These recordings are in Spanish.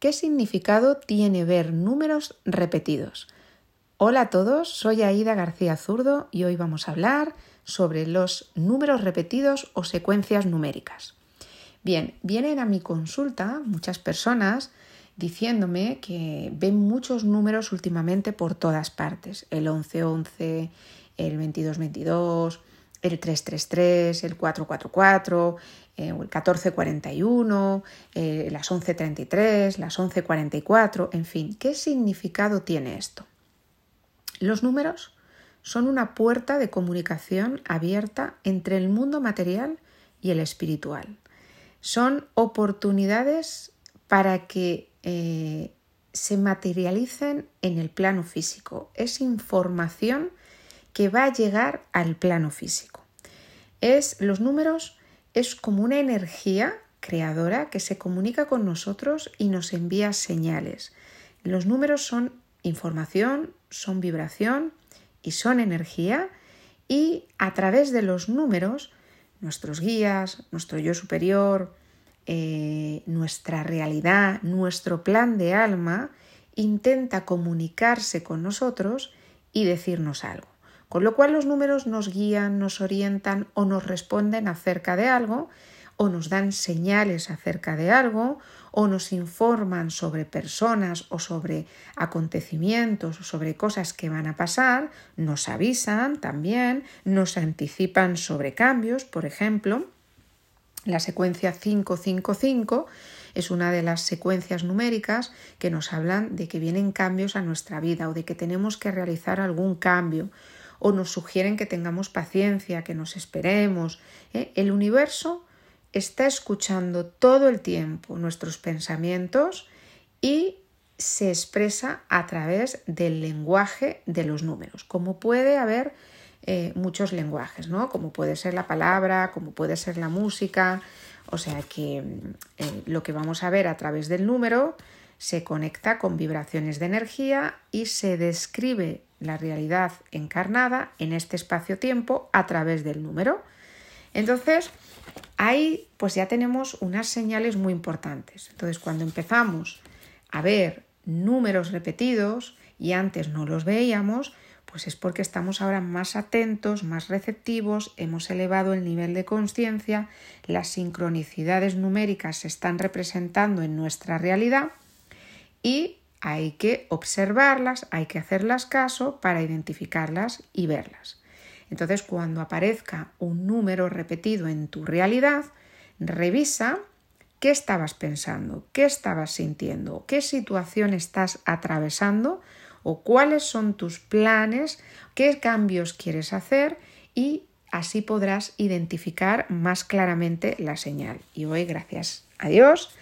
¿Qué significado tiene ver números repetidos? Hola a todos, soy Aida García Zurdo y hoy vamos a hablar sobre los números repetidos o secuencias numéricas. Bien, vienen a mi consulta muchas personas diciéndome que ven muchos números últimamente por todas partes, el 1111, el 2222, el 333, el 444, eh, el 1441, eh, las 1133, las 1144, en fin, ¿qué significado tiene esto? Los números son una puerta de comunicación abierta entre el mundo material y el espiritual. Son oportunidades para que eh, se materialicen en el plano físico. Es información que va a llegar al plano físico. Es los números es como una energía creadora que se comunica con nosotros y nos envía señales. Los números son información, son vibración y son energía y a través de los números nuestros guías, nuestro yo superior, eh, nuestra realidad, nuestro plan de alma intenta comunicarse con nosotros y decirnos algo. Con lo cual los números nos guían, nos orientan o nos responden acerca de algo, o nos dan señales acerca de algo, o nos informan sobre personas o sobre acontecimientos o sobre cosas que van a pasar, nos avisan también, nos anticipan sobre cambios, por ejemplo, la secuencia 555 es una de las secuencias numéricas que nos hablan de que vienen cambios a nuestra vida o de que tenemos que realizar algún cambio o nos sugieren que tengamos paciencia, que nos esperemos. ¿eh? El universo está escuchando todo el tiempo nuestros pensamientos y se expresa a través del lenguaje de los números, como puede haber eh, muchos lenguajes, ¿no? Como puede ser la palabra, como puede ser la música, o sea que eh, lo que vamos a ver a través del número se conecta con vibraciones de energía y se describe la realidad encarnada en este espacio-tiempo a través del número. Entonces, ahí pues ya tenemos unas señales muy importantes. Entonces, cuando empezamos a ver números repetidos y antes no los veíamos, pues es porque estamos ahora más atentos, más receptivos, hemos elevado el nivel de conciencia, las sincronicidades numéricas se están representando en nuestra realidad y hay que observarlas, hay que hacerlas caso para identificarlas y verlas. Entonces, cuando aparezca un número repetido en tu realidad, revisa qué estabas pensando, qué estabas sintiendo, qué situación estás atravesando o cuáles son tus planes, qué cambios quieres hacer y así podrás identificar más claramente la señal. Y hoy, gracias a Dios,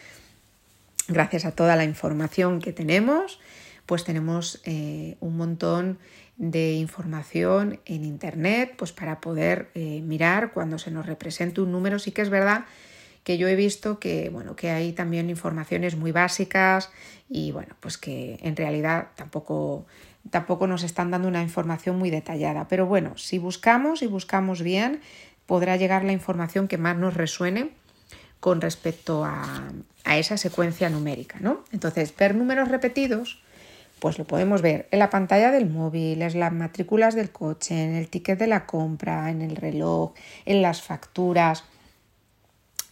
gracias a toda la información que tenemos, pues tenemos eh, un montón de información en internet pues para poder eh, mirar cuando se nos represente un número. Sí que es verdad que yo he visto que bueno que hay también informaciones muy básicas y bueno pues que en realidad tampoco tampoco nos están dando una información muy detallada. Pero bueno si buscamos y buscamos bien podrá llegar la información que más nos resuene con respecto a, esa secuencia numérica. ¿no? Entonces, ver números repetidos, pues lo podemos ver en la pantalla del móvil, en las matrículas del coche, en el ticket de la compra, en el reloj, en las facturas.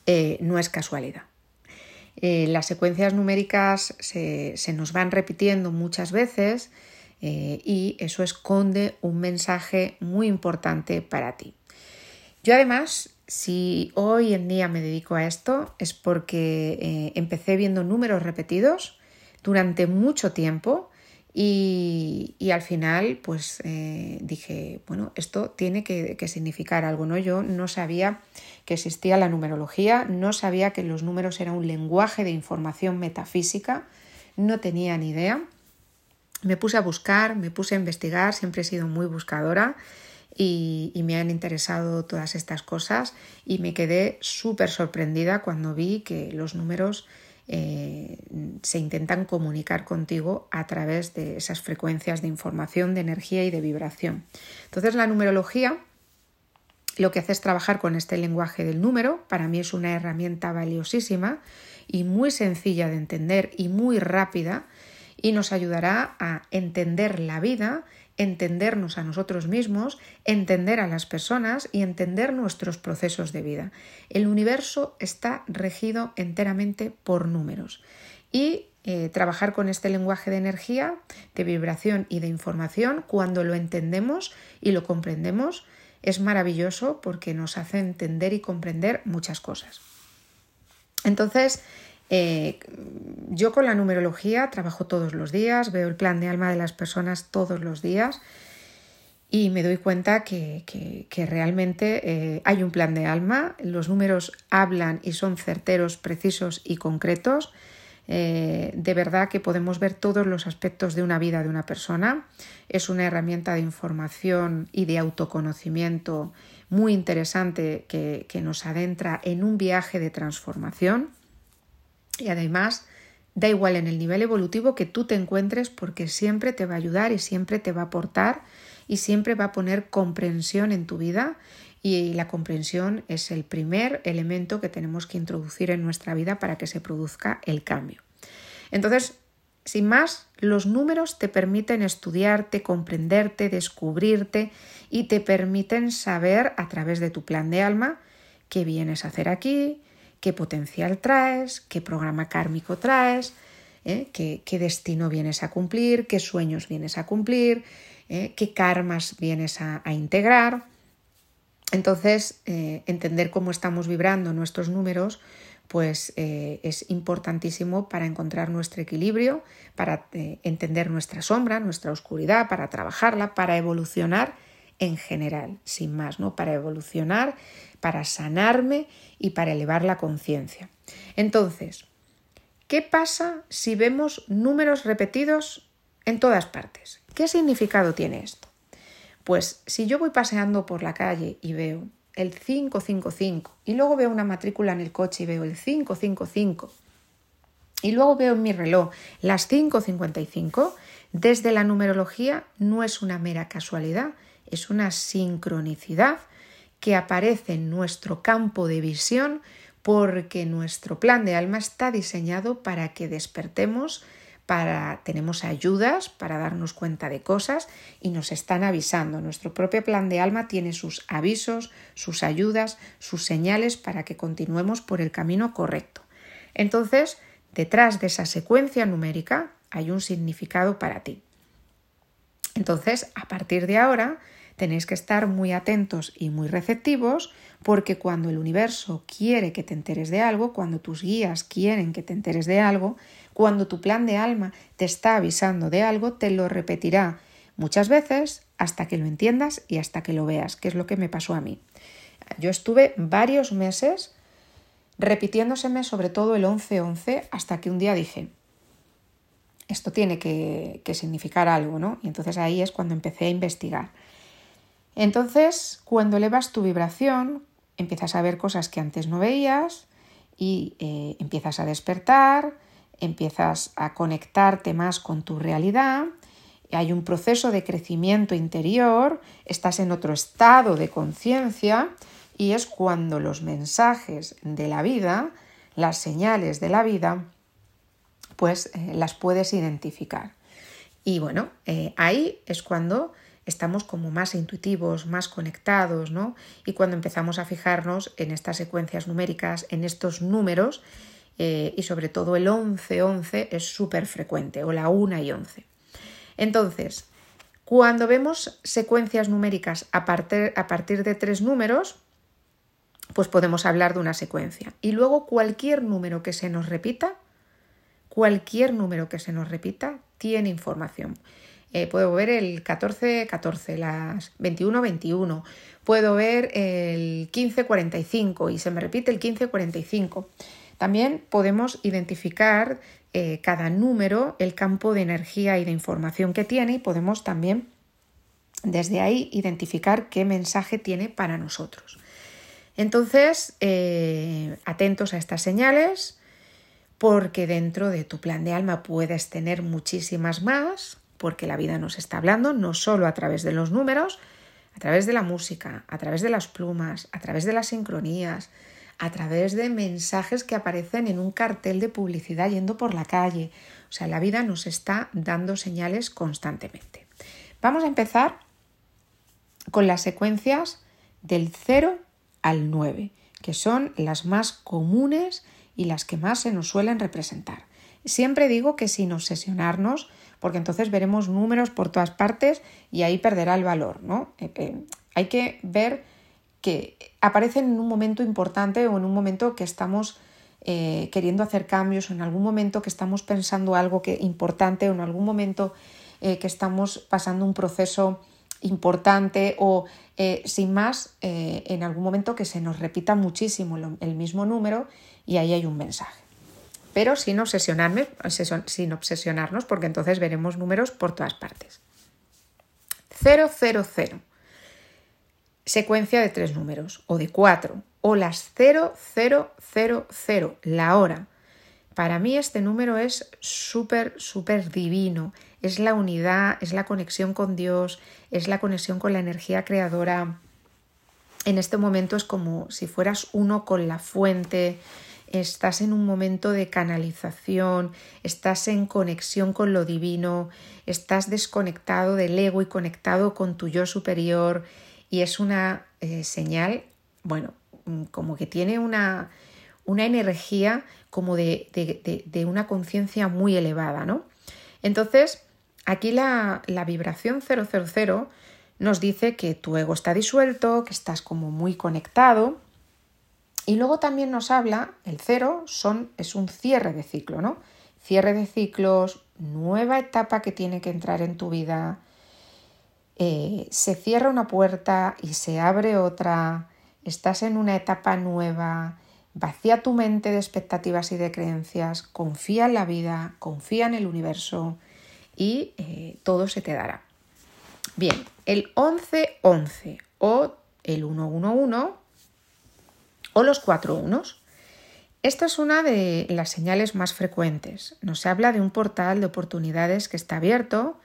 Eh, no es casualidad. Eh, las secuencias numéricas se, nos van repitiendo muchas veces eh, y eso esconde un mensaje muy importante para ti. Yo además si hoy en día me dedico a esto es porque eh, empecé viendo números repetidos durante mucho tiempo y, al final pues eh, dije, bueno, esto tiene que, que, significar algo, ¿no? Yo no sabía que existía la numerología, no sabía que los números eran un lenguaje de información metafísica, no tenía ni idea. Me puse a buscar, me puse a investigar, siempre he sido muy buscadora y, me han interesado todas estas cosas y me quedé súper sorprendida cuando vi que los números eh, se intentan comunicar contigo a través de esas frecuencias de información, de energía y de vibración. Entonces la numerología lo que hace es trabajar con este lenguaje del número, para mí es una herramienta valiosísima y muy sencilla de entender y muy rápida y nos ayudará a entender la vida, entendernos a nosotros mismos, entender a las personas y entender nuestros procesos de vida. El universo está regido enteramente por números y eh, trabajar con este lenguaje de energía, de vibración y de información, cuando lo entendemos y lo comprendemos, es maravilloso porque nos hace entender y comprender muchas cosas. Entonces, eh, yo con la numerología trabajo todos los días, veo el plan de alma de las personas todos los días y me doy cuenta que, realmente eh, hay un plan de alma, los números hablan y son certeros, precisos y concretos. Eh, de verdad que podemos ver todos los aspectos de una vida de una persona. Es una herramienta de información y de autoconocimiento muy interesante que, que nos adentra en un viaje de transformación. Y además, da igual en el nivel evolutivo que tú te encuentres porque siempre te va a ayudar y siempre te va a aportar y siempre va a poner comprensión en tu vida y la comprensión es el primer elemento que tenemos que introducir en nuestra vida para que se produzca el cambio. Entonces, sin más, los números te permiten estudiarte, comprenderte, descubrirte y te permiten saber a través de tu plan de alma qué vienes a hacer aquí, qué potencial traes, qué programa kármico traes, ¿eh? qué, destino vienes a cumplir, qué sueños vienes a cumplir, ¿eh? qué karmas vienes a, integrar. Entonces, eh, entender cómo estamos vibrando nuestros números, pues es importantísimo para encontrar nuestro equilibrio, para entender nuestra sombra, nuestra oscuridad, para trabajarla, para evolucionar en general, sin más, ¿no? Para evolucionar para sanarme y para elevar la conciencia. Entonces, ¿qué pasa si vemos números repetidos en todas partes? ¿Qué significado tiene esto? Pues si yo voy paseando por la calle y veo el 555 y luego veo una matrícula en el coche y veo el 555 y luego veo en mi reloj las 555, desde la numerología no es una mera casualidad, es una sincronicidad que aparece en nuestro campo de visión porque nuestro plan de alma está diseñado para que despertemos, para tenemos ayudas para darnos cuenta de cosas y nos están avisando. Nuestro propio plan de alma tiene sus avisos, sus ayudas, sus señales para que continuemos por el camino correcto. Entonces, detrás de esa secuencia numérica hay un significado para ti. Entonces, a partir de ahora, Tenéis que estar muy atentos y muy receptivos porque cuando el universo quiere que te enteres de algo, cuando tus guías quieren que te enteres de algo, cuando tu plan de alma te está avisando de algo, te lo repetirá muchas veces hasta que lo entiendas y hasta que lo veas, que es lo que me pasó a mí. Yo estuve varios meses repitiéndoseme sobre todo el 11-11 hasta que un día dije, esto tiene que, que significar algo, ¿no? Y entonces ahí es cuando empecé a investigar. Entonces, cuando elevas tu vibración, empiezas a ver cosas que antes no veías y eh, empiezas a despertar, empiezas a conectarte más con tu realidad, hay un proceso de crecimiento interior, estás en otro estado de conciencia y es cuando los mensajes de la vida, las señales de la vida, pues eh, las puedes identificar. Y bueno, eh, ahí es cuando estamos como más intuitivos, más conectados, ¿no? Y cuando empezamos a fijarnos en estas secuencias numéricas, en estos números, eh, y sobre todo el 11-11 es súper frecuente, o la 1 y 11. Entonces, cuando vemos secuencias numéricas a partir, a partir de tres números, pues podemos hablar de una secuencia. Y luego cualquier número que se nos repita, cualquier número que se nos repita, tiene información. Eh, puedo ver el 14-14, las 21-21, puedo ver el 15-45 y se me repite el 15-45. También podemos identificar eh, cada número, el campo de energía y de información que tiene y podemos también desde ahí identificar qué mensaje tiene para nosotros. Entonces, eh, atentos a estas señales porque dentro de tu plan de alma puedes tener muchísimas más porque la vida nos está hablando no solo a través de los números, a través de la música, a través de las plumas, a través de las sincronías, a través de mensajes que aparecen en un cartel de publicidad yendo por la calle. O sea, la vida nos está dando señales constantemente. Vamos a empezar con las secuencias del 0 al 9, que son las más comunes y las que más se nos suelen representar. Siempre digo que sin obsesionarnos, porque entonces veremos números por todas partes y ahí perderá el valor, ¿no? Eh, eh, hay que ver que aparecen en un momento importante o en un momento que estamos eh, queriendo hacer cambios, o en algún momento que estamos pensando algo que, importante, o en algún momento que estamos pasando un proceso importante o sin más, en algún momento que se nos repita muchísimo el mismo número y ahí hay un mensaje pero sin, obsesionarme, sin obsesionarnos, porque entonces veremos números por todas partes. 000. Secuencia de tres números, o de cuatro, o las 0000, la hora. Para mí este número es súper, súper divino. Es la unidad, es la conexión con Dios, es la conexión con la energía creadora. En este momento es como si fueras uno con la fuente, estás en un momento de canalización, estás en conexión con lo divino, estás desconectado del ego y conectado con tu yo superior y es una eh, señal, bueno, mm, como que tiene una, una energía como de, de, una conciencia muy elevada, ¿no? Entonces, aquí la, la vibración 000 nos dice que tu ego está disuelto, que estás como muy conectado, y luego también nos habla, el cero son, es un cierre de ciclo, ¿no? Cierre de ciclos, nueva etapa que tiene que entrar en tu vida. Eh, se cierra una puerta y se abre otra. Estás en una etapa nueva. Vacía tu mente de expectativas y de creencias. Confía en la vida, confía en el universo y eh, todo se te dará. Bien, el 11-11 o el 111 o los cuatro unos. Esta es una de las señales más frecuentes. Nos habla de un portal de oportunidades que está abierto,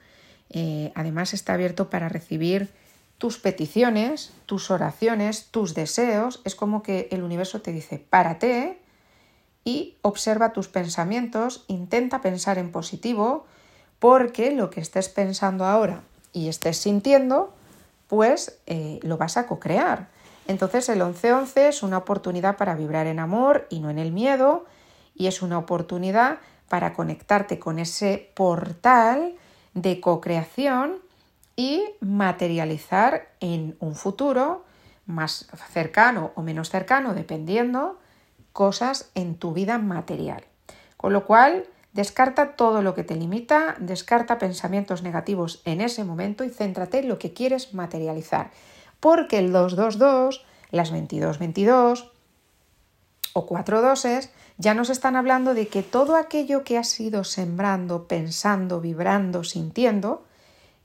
eh, además está abierto para recibir tus peticiones, tus oraciones, tus deseos. Es como que el universo te dice, párate y observa tus pensamientos, intenta pensar en positivo, porque lo que estés pensando ahora y estés sintiendo, pues eh, lo vas a co-crear. Entonces el 1111 es una oportunidad para vibrar en amor y no en el miedo y es una oportunidad para conectarte con ese portal de co-creación y materializar en un futuro más cercano o menos cercano, dependiendo, cosas en tu vida material. Con lo cual, descarta todo lo que te limita, descarta pensamientos negativos en ese momento y céntrate en lo que quieres materializar porque el 222, las 2222 o 4 doses ya nos están hablando de que todo aquello que has ido sembrando, pensando, vibrando, sintiendo,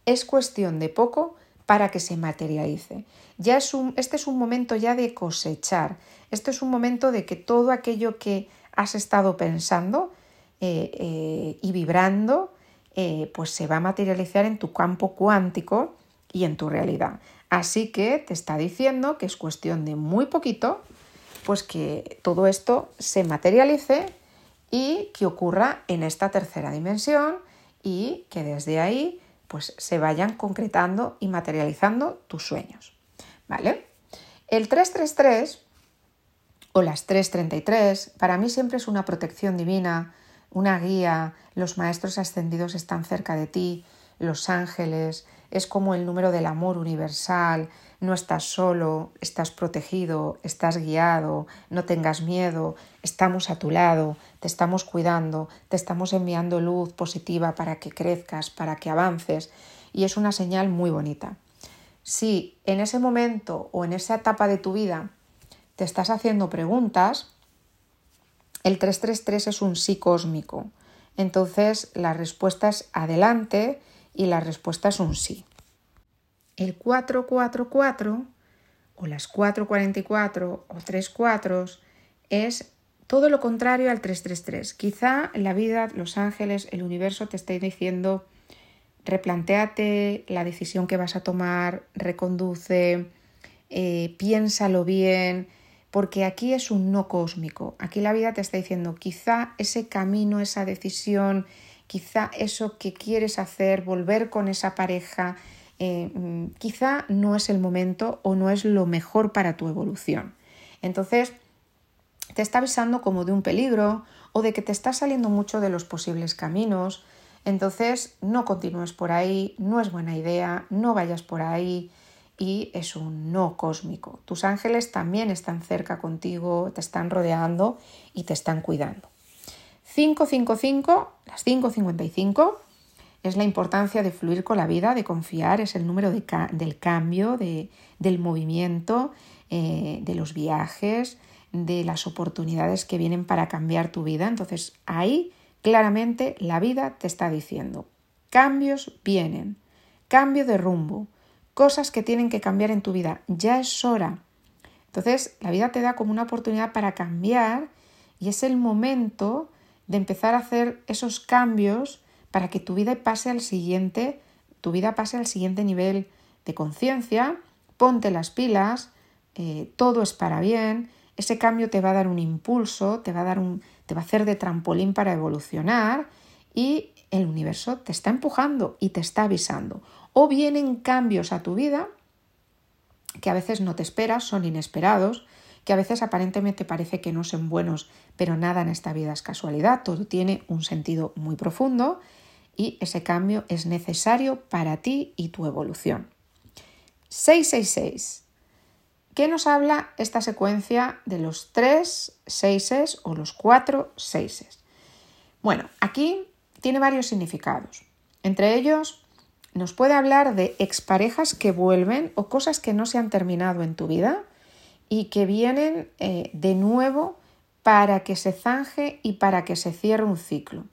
es cuestión de poco para que se materialice. Ya es un, este es un momento ya de cosechar. Este es un momento de que todo aquello que has estado pensando eh, eh, y vibrando, eh, pues se va a materializar en tu campo cuántico y en tu realidad. Así que te está diciendo que es cuestión de muy poquito, pues que todo esto se materialice y que ocurra en esta tercera dimensión y que desde ahí pues se vayan concretando y materializando tus sueños. ¿Vale? El 333 o las 333 para mí siempre es una protección divina, una guía, los maestros ascendidos están cerca de ti, los ángeles, es como el número del amor universal, no estás solo, estás protegido, estás guiado, no tengas miedo, estamos a tu lado, te estamos cuidando, te estamos enviando luz positiva para que crezcas, para que avances y es una señal muy bonita. Si en ese momento o en esa etapa de tu vida te estás haciendo preguntas, el 333 es un sí cósmico. Entonces la respuesta es adelante y la respuesta es un sí. El 444 o las 444 o 34 es todo lo contrario al 333. Quizá la vida, los ángeles, el universo te esté diciendo replanteate la decisión que vas a tomar, reconduce, eh, piénsalo bien, porque aquí es un no cósmico. Aquí la vida te está diciendo, quizá ese camino, esa decisión, quizá eso que quieres hacer, volver con esa pareja, eh, mm, quizá no es el momento o no es lo mejor para tu evolución. Entonces, te está avisando como de un peligro o de que te está saliendo mucho de los posibles caminos. Entonces, no continúes por ahí, no es buena idea, no vayas por ahí y es un no cósmico. Tus ángeles también están cerca contigo, te están rodeando y te están cuidando. 555, las 555, es la importancia de fluir con la vida, de confiar, es el número del cambio, del movimiento, eh, de los viajes, de las oportunidades que vienen para cambiar tu vida. Entonces ahí claramente la vida te está diciendo, cambios vienen, cambio de rumbo, cosas que tienen que cambiar en tu vida, ya es hora. Entonces la vida te da como una oportunidad para cambiar y es el momento de empezar a hacer esos cambios para que tu vida pase al siguiente, tu vida pase al siguiente nivel de conciencia, ponte las pilas, eh, todo es para bien, ese cambio te va a dar un impulso, te va a dar un, te va a hacer de trampolín para evolucionar y el universo te está empujando y te está avisando. O vienen cambios a tu vida que a veces no te esperas, son inesperados, que a veces aparentemente parece que no son buenos, pero nada en esta vida es casualidad, todo tiene un sentido muy profundo y ese cambio es necesario para ti y tu evolución. 666. ¿Qué nos habla esta secuencia de los tres seises o los cuatro seises? Bueno, aquí tiene varios significados. Entre ellos, nos puede hablar de exparejas que vuelven o cosas que no se han terminado en tu vida y que vienen eh, de nuevo para que se zanje y para que se cierre un ciclo.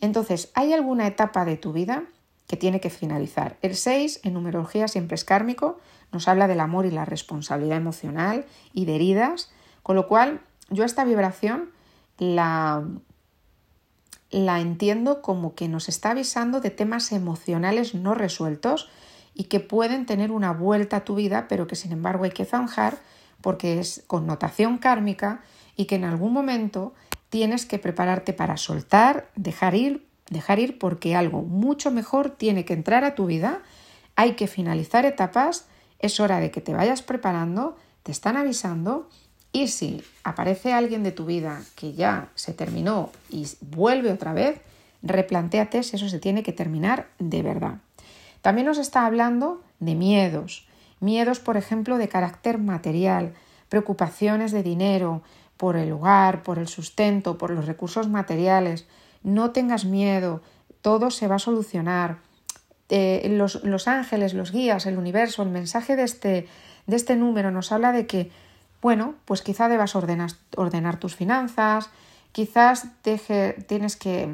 Entonces, ¿hay alguna etapa de tu vida que tiene que finalizar? El 6 en numerología siempre es kármico, nos habla del amor y la responsabilidad emocional y de heridas, con lo cual yo esta vibración la, la entiendo como que nos está avisando de temas emocionales no resueltos y que pueden tener una vuelta a tu vida, pero que sin embargo hay que zanjar porque es connotación kármica y que en algún momento tienes que prepararte para soltar, dejar ir, dejar ir porque algo mucho mejor tiene que entrar a tu vida, hay que finalizar etapas. Es hora de que te vayas preparando, te están avisando. Y si aparece alguien de tu vida que ya se terminó y vuelve otra vez, replantéate si eso se tiene que terminar de verdad. También nos está hablando de miedos, miedos por ejemplo de carácter material, preocupaciones de dinero, por el hogar, por el sustento, por los recursos materiales. No tengas miedo, todo se va a solucionar eh, los, ángeles, los guías, el universo, el mensaje de este, de este número nos habla de que, bueno, pues quizá debas ordenar, ordenar tus finanzas, quizás tienes que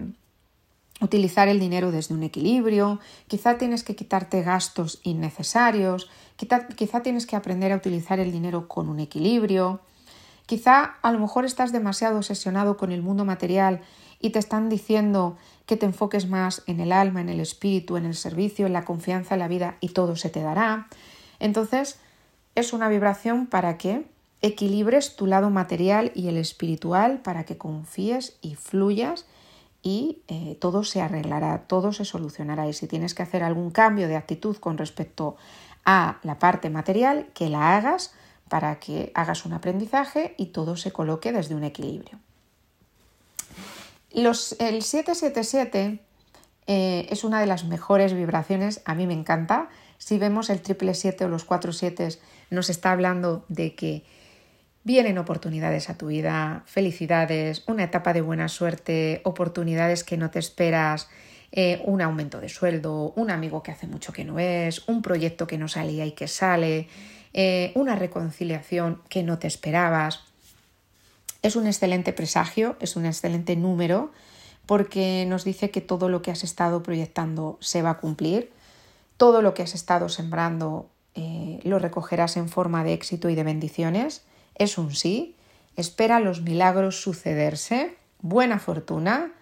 utilizar el dinero desde un equilibrio, quizá tienes que quitarte gastos innecesarios, quizá, tienes que aprender a utilizar el dinero con un equilibrio, quizá a lo mejor estás demasiado obsesionado con el mundo material y te están diciendo que te enfoques más en el alma, en el espíritu, en el servicio, en la confianza en la vida y todo se te dará. Entonces, es una vibración para que equilibres tu lado material y el espiritual, para que confíes y fluyas y eh, todo se arreglará, todo se solucionará. Y si tienes que hacer algún cambio de actitud con respecto a la parte material, que la hagas para que hagas un aprendizaje y todo se coloque desde un equilibrio. Los, el 777 eh, es una de las mejores vibraciones, a mí me encanta. Si vemos el triple 7 o los cuatro 7 nos está hablando de que vienen oportunidades a tu vida, felicidades, una etapa de buena suerte, oportunidades que no te esperas, eh, un aumento de sueldo, un amigo que hace mucho que no ves, un proyecto que no salía y que sale, eh, una reconciliación que no te esperabas. Es un excelente presagio, es un excelente número, porque nos dice que todo lo que has estado proyectando se va a cumplir, todo lo que has estado sembrando eh, lo recogerás en forma de éxito y de bendiciones. Es un sí. Espera los milagros sucederse, buena fortuna,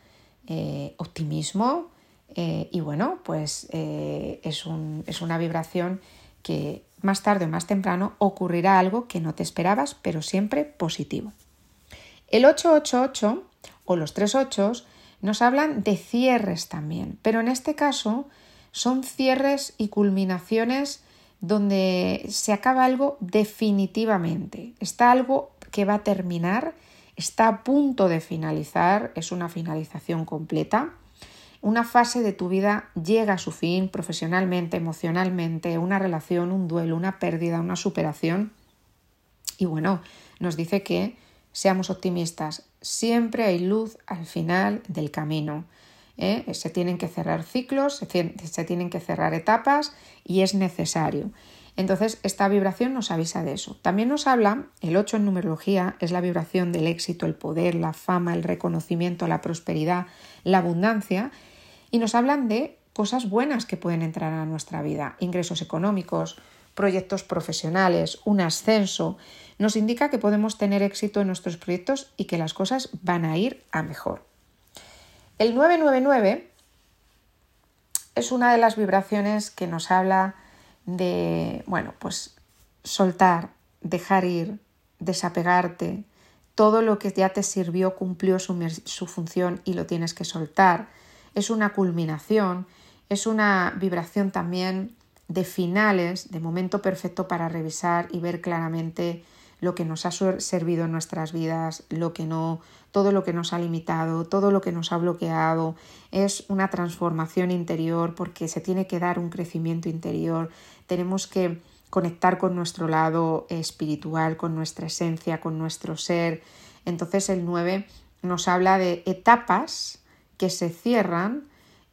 eh, optimismo eh, y bueno, pues es, un, es una vibración que más tarde o más temprano ocurrirá algo que no te esperabas, pero siempre positivo. El 888 o los tres ochos nos hablan de cierres también, pero en este caso son cierres y culminaciones donde se acaba algo definitivamente. Está algo que va a terminar, está a punto de finalizar, es una finalización completa. Una fase de tu vida llega a su fin profesionalmente, emocionalmente, una relación, un duelo, una pérdida, una superación. Y bueno, nos dice que seamos optimistas, siempre hay luz al final del camino. ¿Eh? Se tienen que cerrar ciclos, se, tienen que cerrar etapas y es necesario. Entonces, esta vibración nos avisa de eso. También nos habla, el 8 en numerología es la vibración del éxito, el poder, la fama, el reconocimiento, la prosperidad, la abundancia, y nos hablan de cosas buenas que pueden entrar a nuestra vida, ingresos económicos, proyectos profesionales, un ascenso, nos indica que podemos tener éxito en nuestros proyectos y que las cosas van a ir a mejor. El 999 es una de las vibraciones que nos habla de, bueno, pues soltar, dejar ir, desapegarte, todo lo que ya te sirvió cumplió su, su, función y lo tienes que soltar. Es una culminación, es una vibración también de finales, de momento perfecto para revisar y ver claramente lo que nos ha servido en nuestras vidas, lo que no, todo lo que nos ha limitado, todo lo que nos ha bloqueado, es una transformación interior porque se tiene que dar un crecimiento interior, tenemos que conectar con nuestro lado espiritual, con nuestra esencia, con nuestro ser. Entonces el 9 nos habla de etapas que se cierran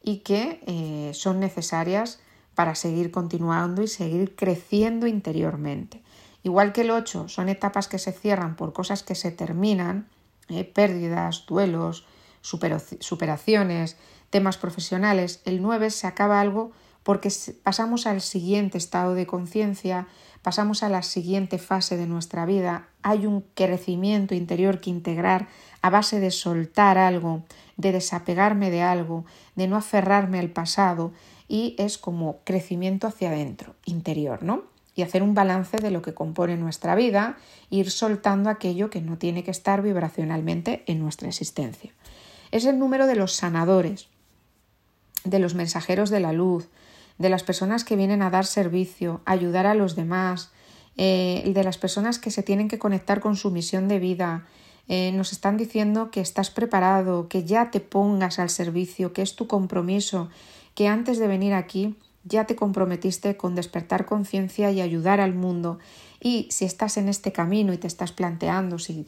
y que eh, son necesarias para seguir continuando y seguir creciendo interiormente. Igual que el 8 son etapas que se cierran por cosas que se terminan, eh, pérdidas, duelos, superaciones, temas profesionales, el 9 se acaba algo porque pasamos al siguiente estado de conciencia, pasamos a la siguiente fase de nuestra vida, hay un crecimiento interior que integrar a base de soltar algo, de desapegarme de algo, de no aferrarme al pasado y es como crecimiento hacia adentro, interior, ¿no? Y hacer un balance de lo que compone nuestra vida, ir soltando aquello que no tiene que estar vibracionalmente en nuestra existencia. Es el número de los sanadores, de los mensajeros de la luz, de las personas que vienen a dar servicio, ayudar a los demás, eh, de las personas que se tienen que conectar con su misión de vida. Eh, nos están diciendo que estás preparado, que ya te pongas al servicio, que es tu compromiso, que antes de venir aquí ya te comprometiste con despertar conciencia y ayudar al mundo. Y si estás en este camino y te estás planteando si,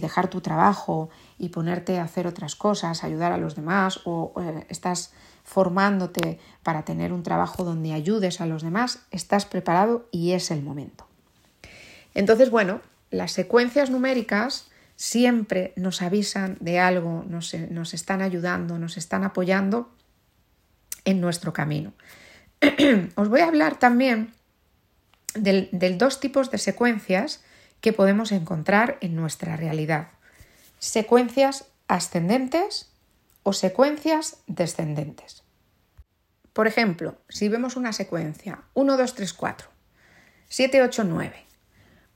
dejar tu trabajo y ponerte a hacer otras cosas, ayudar a los demás, o, eh, estás formándote para tener un trabajo donde ayudes a los demás, estás preparado y es el momento. Entonces, bueno, las secuencias numéricas siempre nos avisan de algo, nos están ayudando, nos están apoyando en nuestro camino. Os voy a hablar también de dos tipos de secuencias que podemos encontrar en nuestra realidad. Secuencias ascendentes o secuencias descendentes. Por ejemplo, si vemos una secuencia 1, 2, 3, 4, 7, 8, 9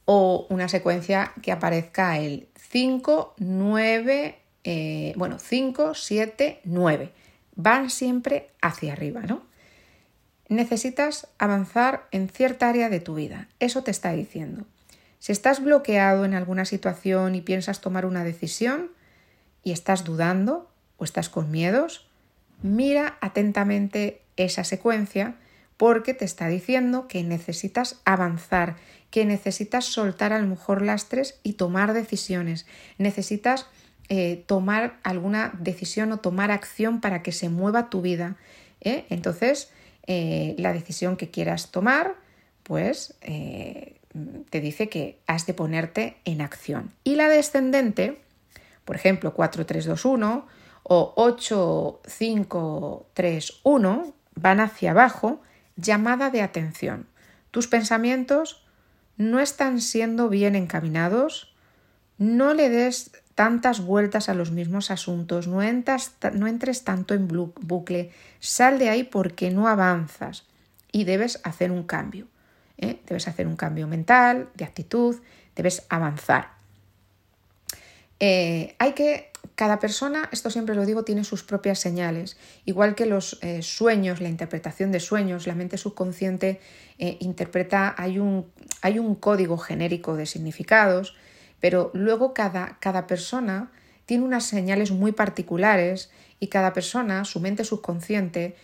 o una secuencia que aparezca el 5, 9, eh, bueno, 5, 7, 9. Van siempre hacia arriba, ¿no? Necesitas avanzar en cierta área de tu vida. Eso te está diciendo. Si estás bloqueado en alguna situación y piensas tomar una decisión y estás dudando o estás con miedos, mira atentamente esa secuencia porque te está diciendo que necesitas avanzar, que necesitas soltar a lo mejor lastres y tomar decisiones. Necesitas eh, tomar alguna decisión o tomar acción para que se mueva tu vida. ¿eh? Entonces, eh, la decisión que quieras tomar, pues eh, te dice que has de ponerte en acción. Y la descendente, por ejemplo, 4321 o 8531, van hacia abajo, llamada de atención. Tus pensamientos no están siendo bien encaminados, no le des tantas vueltas a los mismos asuntos, no, entres tanto en bucle, sal de ahí porque no avanzas y debes hacer un cambio. ¿eh? debes hacer un cambio mental, de actitud, debes avanzar. Eh, hay que, cada persona, esto siempre lo digo, tiene sus propias señales. Igual que los eh, sueños, la interpretación de sueños, la mente subconsciente interpreta, hay un, hay un, código genérico de significados, pero luego cada, cada persona tiene unas señales muy particulares y cada persona, su mente subconsciente,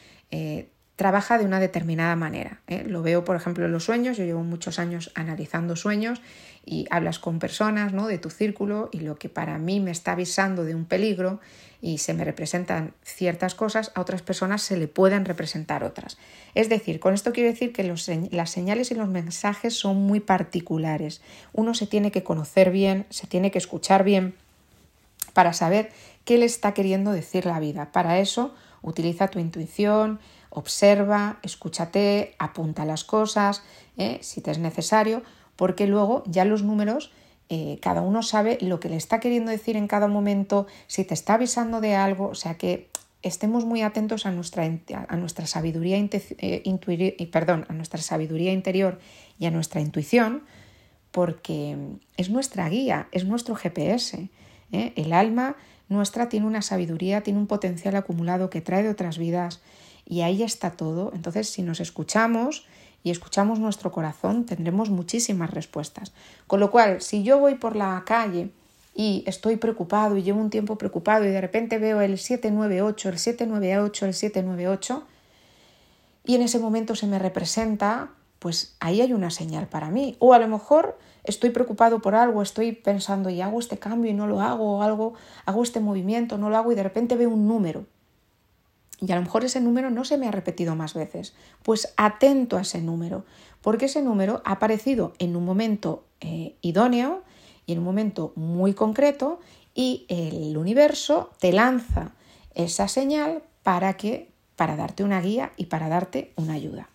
trabaja de una determinada manera. ¿eh? Lo veo, por ejemplo, en los sueños. Yo llevo muchos años analizando sueños y hablas con personas ¿no? de tu círculo y lo que para mí me está avisando de un peligro y se me representan ciertas cosas, a otras personas se le pueden representar otras. Es decir, con esto quiero decir que las señales y los mensajes son muy particulares. Uno se tiene que conocer bien, se tiene que escuchar bien para saber qué le está queriendo decir la vida. Para eso utiliza tu intuición, observa, escúchate, apunta las cosas, ¿eh? si te es necesario, porque luego ya los números, eh, cada uno sabe lo que le está queriendo decir en cada momento, si te está avisando de algo, o sea que estemos muy atentos a nuestra, a nuestra sabiduría, eh, perdón, a nuestra sabiduría interior y a nuestra intuición, porque es nuestra guía, es nuestro GPS. El alma nuestra tiene una sabiduría, tiene un potencial acumulado que trae de otras vidas y ahí está todo. Entonces, si nos escuchamos y escuchamos nuestro corazón, tendremos muchísimas respuestas. Con lo cual, si yo voy por la calle y estoy preocupado y llevo un tiempo preocupado y de repente veo el 798, el 798, el 798 y en ese momento se me representa, pues ahí hay una señal para mí. O a lo mejor estoy preocupado por algo, estoy pensando y hago este cambio y no lo hago, o algo, hago este movimiento, no lo hago y de repente veo un número y a lo mejor ese número no se me ha repetido más veces. Pues atento a ese número, porque ese número ha aparecido en un momento eh, idóneo y en un momento muy concreto y el universo te lanza esa señal para que para darte una guía y para darte una ayuda.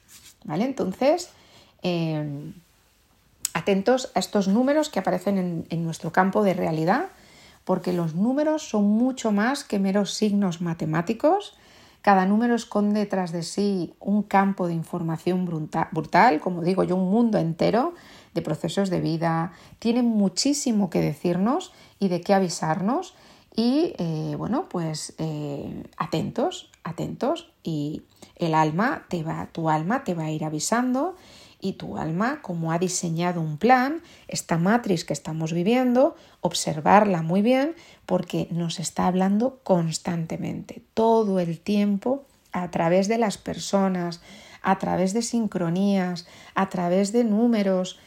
¿Vale? Entonces, em, atentos a estos números que aparecen en nuestro campo de realidad, porque los números son mucho más que meros signos matemáticos cada número esconde tras de sí un campo de información brutal, como digo yo, un mundo entero de procesos de vida. Tiene muchísimo que decirnos y de qué avisarnos. Y eh, bueno, pues eh, atentos, atentos. Y el alma te va, tu alma te va a ir avisando y tu alma, como ha diseñado un plan, esta matriz que estamos viviendo, observarla muy bien porque nos está hablando constantemente, todo el tiempo, a través de las personas, a través de sincronías, a través de números,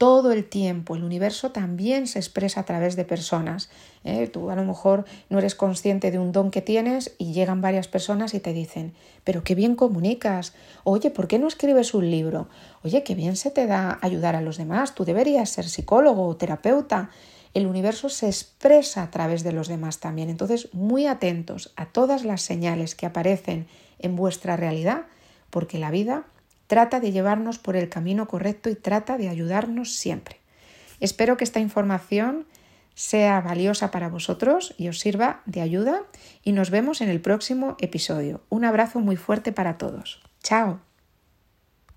todo el tiempo. El universo también se expresa a través de personas. ¿eh? Tú a lo mejor no eres consciente de un don que tienes y llegan varias personas y te dicen, pero qué bien comunicas. Oye, ¿por qué no escribes un libro? Oye, qué bien se te da ayudar a los demás. Tú deberías ser psicólogo o terapeuta. El universo se expresa a través de los demás también. Entonces, muy atentos a todas las señales que aparecen en vuestra realidad, porque la vida trata de llevarnos por el camino correcto y trata de ayudarnos siempre. Espero que esta información sea valiosa para vosotros y os sirva de ayuda y nos vemos en el próximo episodio. Un abrazo muy fuerte para todos. Chao.